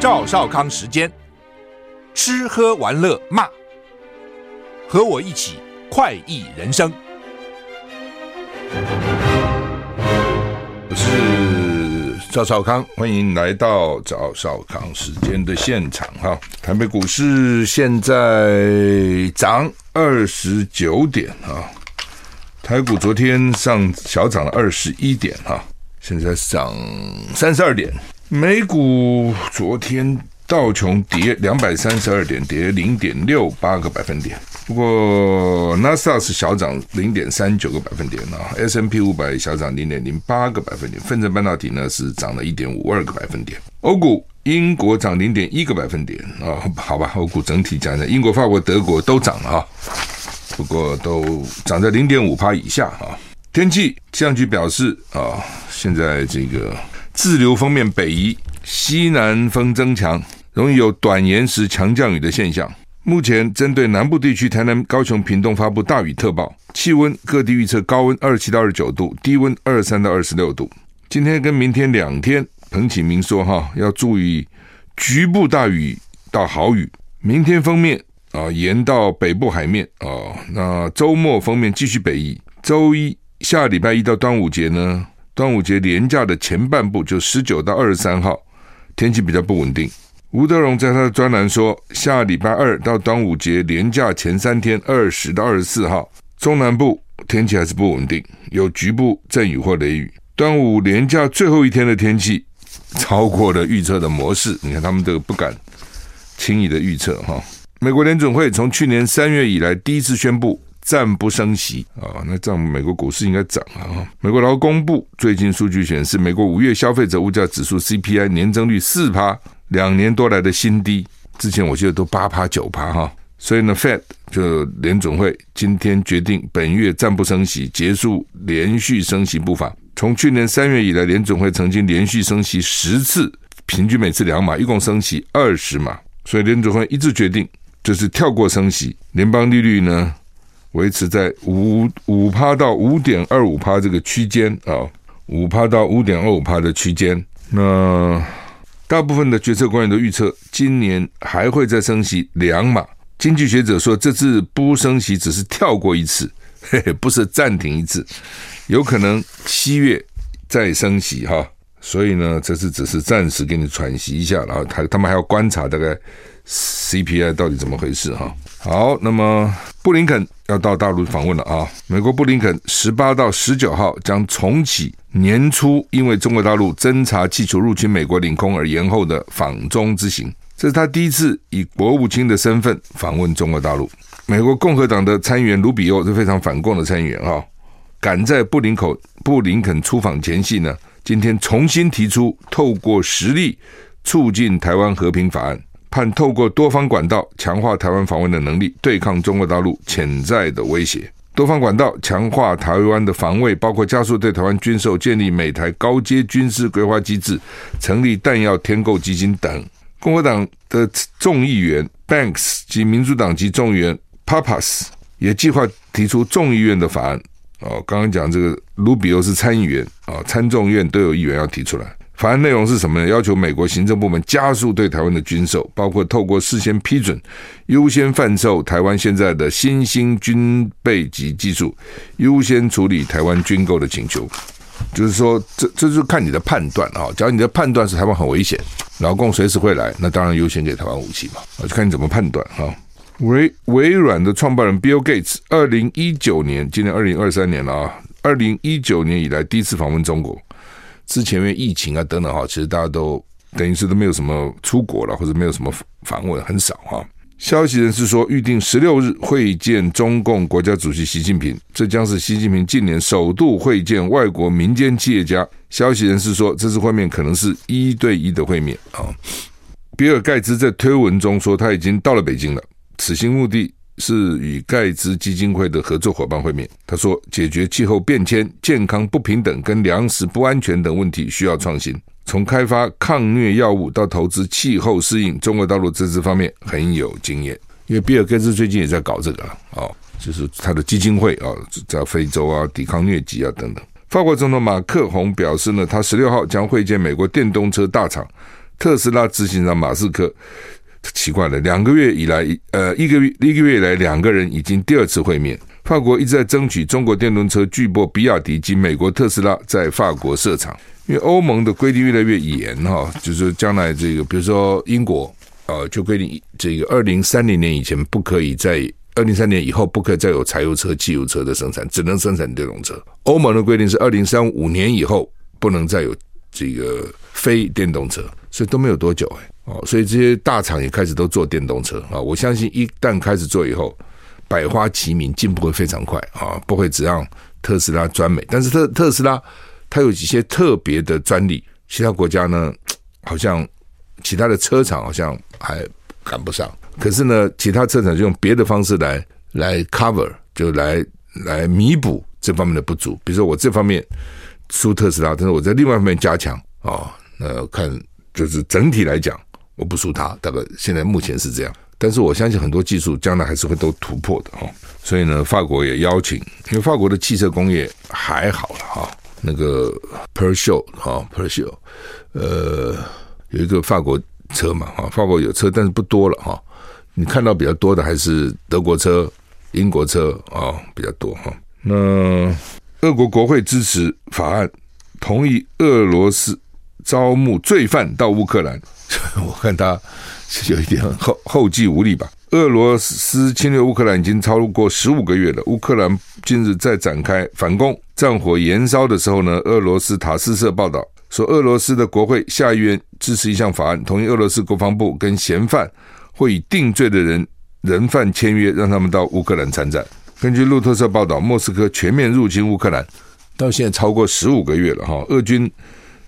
赵少康时间，吃喝玩乐骂，和我一起快意人生。我是赵少康，欢迎来到赵少康时间的现场哈。台北股市现在涨二十九点哈，台股昨天上小涨了二十一点哈，现在涨三十二点。美股昨天道琼跌两百三十二点，跌零点六八个百分点。不过纳斯达克是小涨零点三九个百分点啊，S&P 五百小涨零点零八个百分点。费城半导体呢是涨了一点五二个百分点。欧股英国涨零点一个百分点啊，好吧，欧股整体讲讲，英国、法国、德国都涨了啊，不过都涨在零点五趴以下啊。天气气象局表示啊，现在这个。滞留锋面北移，西南风增强，容易有短延时强降雨的现象。目前针对南部地区，台南、高雄、屏东发布大雨特报。气温各地预测高温二十七到二十九度，低温二十三到二十六度。今天跟明天两天，彭启明说哈，要注意局部大雨到豪雨。明天锋面啊延到北部海面啊，那周末锋面继续北移。周一下礼拜一到端午节呢？端午节连假的前半部，就十九到二十三号，天气比较不稳定。吴德荣在他的专栏说，下礼拜二到端午节连假前三天，二十到二十四号，中南部天气还是不稳定，有局部阵雨或雷雨。端午连假最后一天的天气超过了预测的模式，你看他们都不敢轻易的预测哈。美国联准会从去年三月以来第一次宣布。暂不升息啊，那这样美国股市应该涨了啊。美国劳工部最近数据显示，美国五月消费者物价指数 CPI 年增率四趴，两年多来的新低。之前我记得都八趴九趴哈，所以呢，Fed 就联准会今天决定本月暂不升息，结束连续升息步伐。从去年三月以来，联准会曾经连续升息十次，平均每次两码，一共升息二十码。所以联准会一致决定就是跳过升息，联邦利率呢，维持在五五趴到五点二五趴这个区间啊，五趴到五点二五趴的区间。那大部分的决策官员都预测，今年还会再升息两码。经济学者说，这次不升息只是跳过一次，嘿嘿，不是暂停一次，有可能七月再升息哈。所以呢，这次只是暂时给你喘息一下，然后他他们还要观察大概 CPI 到底怎么回事哈。好，那么布林肯要到大陆访问了啊！美国布林肯十八到十九号将重启年初因为中国大陆侦察气球入侵美国领空而延后的访中之行，这是他第一次以国务卿的身份访问中国大陆。美国共和党的参议员卢比欧是非常反共的参议员哈，赶在布林口布林肯出访前夕呢，今天重新提出透过实力促进台湾和平法案。盼透过多方管道强化台湾防卫的能力，对抗中国大陆潜在的威胁。多方管道强化台湾的防卫，包括加速对台湾军售、建立美台高阶军事规划机制、成立弹药添购基金等。共和党的众议员 Banks 及民主党籍众议员 Pappas 也计划提出众议院的法案。哦，刚刚讲这个卢比欧是参议员啊，参众院都有议员要提出来。法案内容是什么呢？要求美国行政部门加速对台湾的军售，包括透过事先批准，优先贩售台湾现在的新兴军备及技术，优先处理台湾军购的请求。就是说，这这就是看你的判断啊。假如你的判断是台湾很危险，老共随时会来，那当然优先给台湾武器嘛。就看你怎么判断哈。微微软的创办人 Bill Gates，二零一九年，今年二零二三年了啊，二零一九年以来第一次访问中国。之前因为疫情啊等等哈，其实大家都等于是都没有什么出国了，或者没有什么访问，很少哈。消息人士说，预定十六日会见中共国家主席习近平，这将是习近平近年首度会见外国民间企业家。消息人士说，这次会面可能是一对一的会面啊。比尔盖茨在推文中说，他已经到了北京了，此行目的。是与盖茨基金会的合作伙伴会面。他说，解决气候变迁、健康不平等跟粮食不安全等问题需要创新。从开发抗疟药物到投资气候适应，中国大陆在这方面很有经验。因为比尔盖茨最近也在搞这个哦，就是他的基金会啊，在非洲啊抵抗疟疾啊等等。法国总统马克宏表示呢，他十六号将会见美国电动车大厂特斯拉执行长马斯克，奇怪了，两个月以来，呃，一个月一个月以来，两个人已经第二次会面。法国一直在争取中国电动车巨擘比亚迪及美国特斯拉在法国设厂，因为欧盟的规定越来越严哈，就是将来这个，比如说英国，呃，就规定这个二零三零年以前不可以在二零三年以后不可以再有柴油车、汽油车的生产，只能生产电动车。欧盟的规定是二零三五年以后不能再有这个非电动车，所以都没有多久哎。哦，所以这些大厂也开始都做电动车啊！我相信一旦开始做以后，百花齐鸣，进步会非常快啊！不会只让特斯拉专美，但是特特斯拉它有一些特别的专利，其他国家呢好像其他的车厂好像还赶不上。可是呢，其他车厂就用别的方式来来 cover，就来来弥补这方面的不足。比如说我这方面输特斯拉，但是我在另外一方面加强啊，那看就是整体来讲。我不输他，大概现在目前是这样，但是我相信很多技术将来还是会都突破的哈。所以呢，法国也邀请，因为法国的汽车工业还好了哈。那个 Peugeot 哈 Peugeot 呃，有一个法国车嘛哈，法国有车，但是不多了哈。你看到比较多的还是德国车、英国车啊比较多哈。那俄国国会支持法案，同意俄罗斯招募罪犯到乌克兰。我看他是有一点后后继无力吧。俄罗斯侵略乌克兰已经超过十五个月了。乌克兰近日在展开反攻，战火延烧的时候呢，俄罗斯塔斯社报道说，俄罗斯的国会下议院支持一项法案，同意俄罗斯国防部跟嫌犯或已定罪的人人犯签约，让他们到乌克兰参战。根据路透社报道，莫斯科全面入侵乌克兰到现在超过十五个月了哈，俄军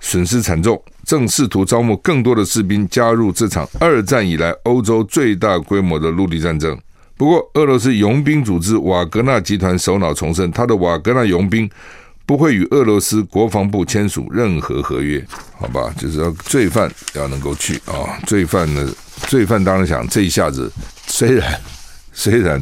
损失惨重。正试图招募更多的士兵加入这场二战以来欧洲最大规模的陆地战争。不过，俄罗斯佣兵组织瓦格纳集团首脑重申，他的瓦格纳佣兵不会与俄罗斯国防部签署任何合约。好吧，就是要罪犯要能够去啊，罪犯呢，罪犯当然想这一下子虽然虽然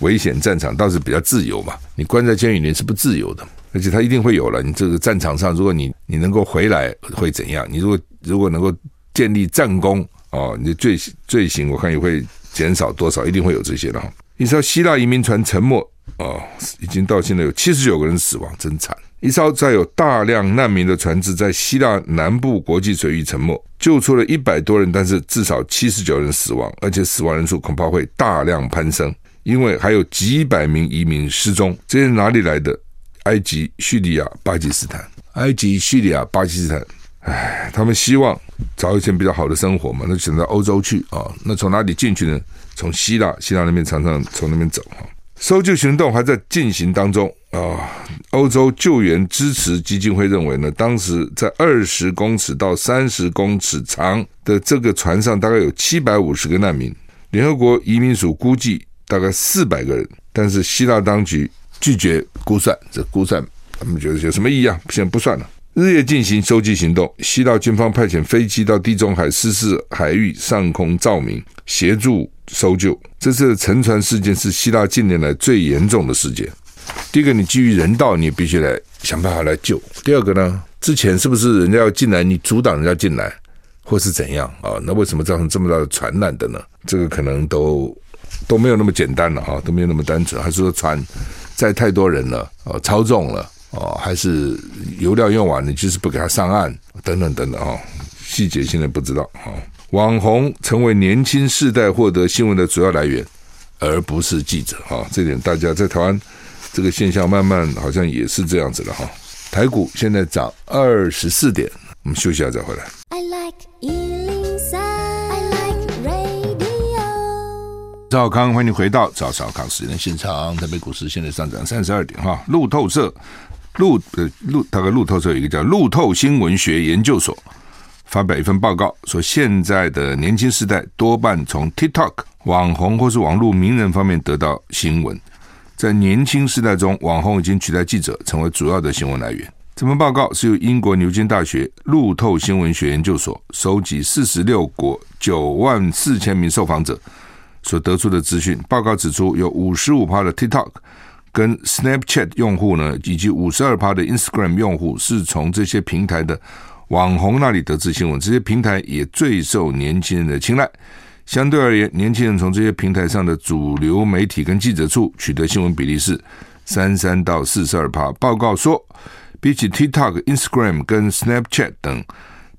危险战场，倒是比较自由嘛。你关在监狱里是不自由的。而且他一定会有了。你这个战场上，如果你你能够回来，会怎样？你如果如果能够建立战功哦，你的罪罪行我看也会减少多少，一定会有这些的哈。一艘希腊移民船沉没哦，已经到现在有七十九个人死亡，真惨。一艘载有大量难民的船只在希腊南部国际水域沉没，救出了一百多人，但是至少七十九人死亡，而且死亡人数恐怕会大量攀升，因为还有几百名移民失踪。这些哪里来的？埃及、叙利亚、巴基斯坦，埃及、叙利亚、巴基斯坦，唉，他们希望找一些比较好的生活嘛，那就选择欧洲去啊。那从哪里进去呢？从希腊，希腊那边常常从那边走哈。搜救行动还在进行当中啊。欧洲救援支持基金会认为呢，当时在二十公尺到三十公尺长的这个船上，大概有七百五十个难民。联合国移民署估计大概四百个人，但是希腊当局。拒绝估算，这估算他们觉得有什么意义啊？现在不算了。日夜进行搜救行动，希腊军方派遣飞机到地中海失事海域上空照明，协助搜救。这次沉船事件是希腊近年来最严重的事件。第一个，你基于人道，你必须来想办法来救；第二个呢，之前是不是人家要进来，你阻挡人家进来，或是怎样啊？那为什么造成这么大的船难的呢？这个可能都都没有那么简单了哈，都没有那么单纯，还是说船？载太多人了，哦，超重了，哦，还是油料用完了，就是不给他上岸，等等等等，哈，细节现在不知道，哈，网红成为年轻世代获得新闻的主要来源，而不是记者，哈，这点大家在台湾这个现象慢慢好像也是这样子的，哈，台股现在涨二十四点，我们休息一下再回来。I like 赵康，欢迎回到赵少康时间现场。台北股市现在上涨三十二点哈。路透社路呃路大概路透社有一个叫路透新闻学研究所发表一份报告，说现在的年轻世代多半从 TikTok 网红或是网络名人方面得到新闻。在年轻世代中，网红已经取代记者成为主要的新闻来源。这份报告是由英国牛津大学路透新闻学研究所收集四十六国九万四千名受访者。所得出的资讯报告指出，有五十五趴的 TikTok 跟 Snapchat 用户呢，以及五十二趴的 Instagram 用户是从这些平台的网红那里得知新闻，这些平台也最受年轻人的青睐。相对而言，年轻人从这些平台上的主流媒体跟记者处取得新闻比例是三三到四十二趴。报告说，比起 TikTok、Instagram 跟 Snapchat 等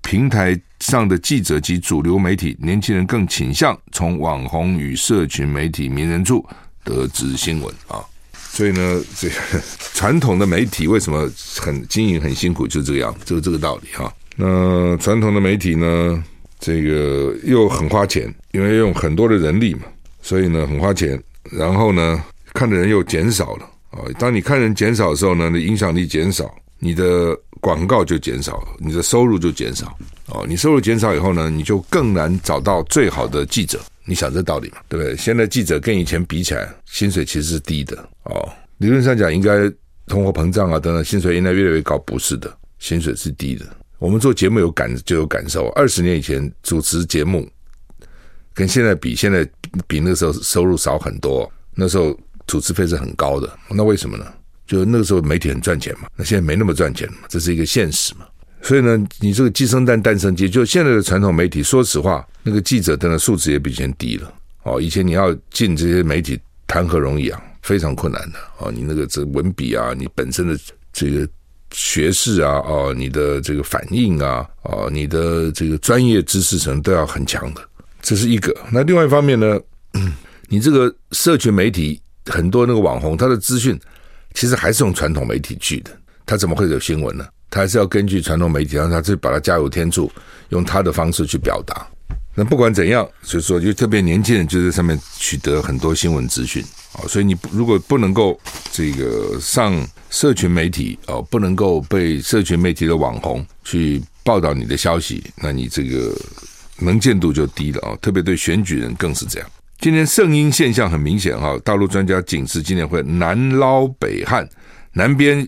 平台上的记者及主流媒体，年轻人更倾向从网红与社群媒体名人处得知新闻啊。所以呢，这个 传统的媒体为什么很经营很辛苦，就这个样，就是这个道理哈。那传统的媒体呢，这个又很花钱，因为用很多的人力嘛，所以呢很花钱。然后呢，看的人又减少了啊。当你看人减少的时候呢，你影响力减少，你的广告就减少了，你的收入就减少。哦，你收入减少以后呢，你就更难找到最好的记者。你想这道理嘛？对不对？现在记者跟以前比起来，薪水其实是低的哦。理论上讲，应该通货膨胀啊等等，薪水应该越来越高，不是的，薪水是低的。我们做节目有感就有感受。二十年以前主持节目，跟现在比，现在比那个时候收入少很多。那时候主持费是很高的，那为什么呢？就那个时候媒体很赚钱嘛，那现在没那么赚钱嘛，这是一个现实嘛。所以呢，你这个鸡生蛋，蛋生鸡。就现在的传统媒体，说实话，那个记者的素质也比以前低了。哦，以前你要进这些媒体，谈何容易啊，非常困难的。哦，你那个这文笔啊，你本身的这个学识啊，哦，你的这个反应啊，哦，你的这个专业知识层都要很强的。这是一个。那另外一方面呢，你这个社群媒体很多那个网红，他的资讯其实还是用传统媒体去的，他怎么会有新闻呢？他还是要根据传统媒体，让他去把它加油添醋，用他的方式去表达。那不管怎样，所以说就特别年轻人就在上面取得很多新闻资讯啊。所以你如果不能够这个上社群媒体哦，不能够被社群媒体的网红去报道你的消息，那你这个能见度就低了啊。特别对选举人更是这样。今天圣婴现象很明显哈，大陆专家警示今年会南捞北旱，南边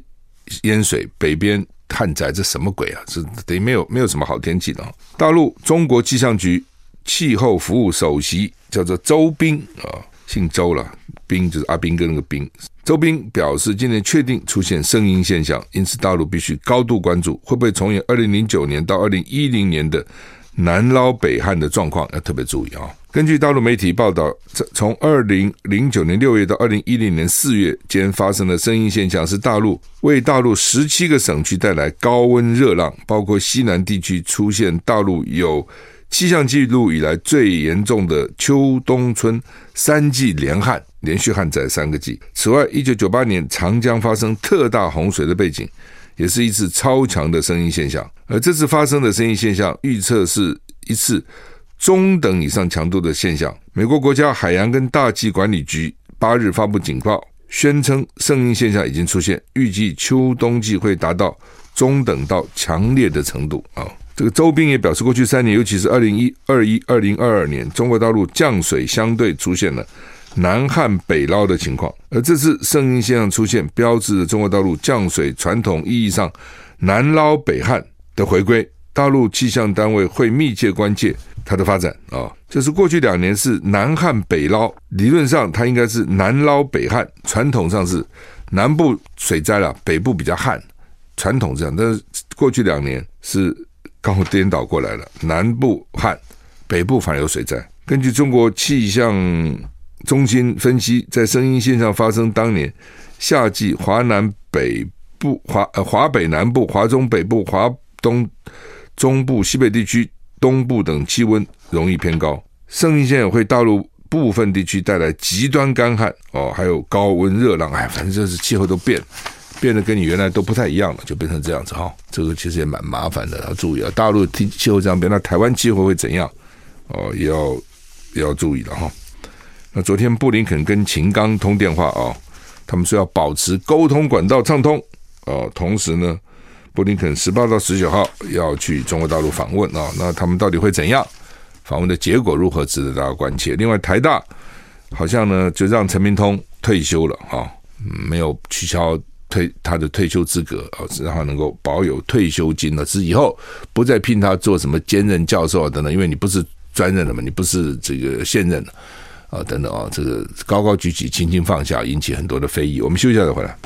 淹水，北边。旱灾，这什么鬼啊？这等于没有没有什么好天气的。大陆中国气象局气候服务首席叫做周斌啊，姓周了，斌就是阿斌跟那个斌。周斌表示，今年确定出现声音现象，因此大陆必须高度关注，会不会重演二零零九年到二零一零年的南捞北旱的状况，要特别注意啊。根据大陆媒体报道，从二零零九年六月到二零一零年四月间发生的声音现象，是大陆为大陆十七个省区带来高温热浪，包括西南地区出现大陆有气象记录以来最严重的秋冬春三季连旱，连续旱灾三个季。此外，一九九八年长江发生特大洪水的背景，也是一次超强的声音现象。而这次发生的声音现象，预测是一次。中等以上强度的现象，美国国家海洋跟大气管理局八日发布警报，宣称声音现象已经出现，预计秋冬季会达到中等到强烈的程度啊。这个周斌也表示，过去三年，尤其是二零一二一、二零二二年，中国大陆降水相对出现了南旱北捞的情况，而这次圣婴现象出现，标志着中国大陆降水传统意义上南捞北旱的回归。大陆气象单位会密切关切它的发展啊，就是过去两年是南旱北捞，理论上它应该是南捞北旱，传统上是南部水灾了，北部比较旱，传统这样，但是过去两年是刚好颠倒过来了，南部旱，北部反而有水灾。根据中国气象中心分析，在声音现象发生当年夏季，华南北部、华呃华北南部、华中北部、华东。中部、西北地区、东部等气温容易偏高，圣婴现象会大陆部分地区带来极端干旱哦，还有高温热浪，哎，反正就是气候都变，变得跟你原来都不太一样了，就变成这样子哈。这个其实也蛮麻烦的，要注意啊。大陆气气候这样变，那台湾气候会怎样？哦，也要也要注意了哈。那昨天布林肯跟秦刚通电话啊，他们说要保持沟通管道畅通哦，同时呢。布林肯十八到十九号要去中国大陆访问啊，那他们到底会怎样？访问的结果如何，值得大家关切。另外，台大好像呢就让陈明通退休了啊，没有取消退他的退休资格啊，让他能够保有退休金了，是以后不再聘他做什么兼任教授啊等等，因为你不是专任的嘛，你不是这个现任的啊等等啊，这个高高举起，轻轻放下，引起很多的非议。我们休息一下再回来。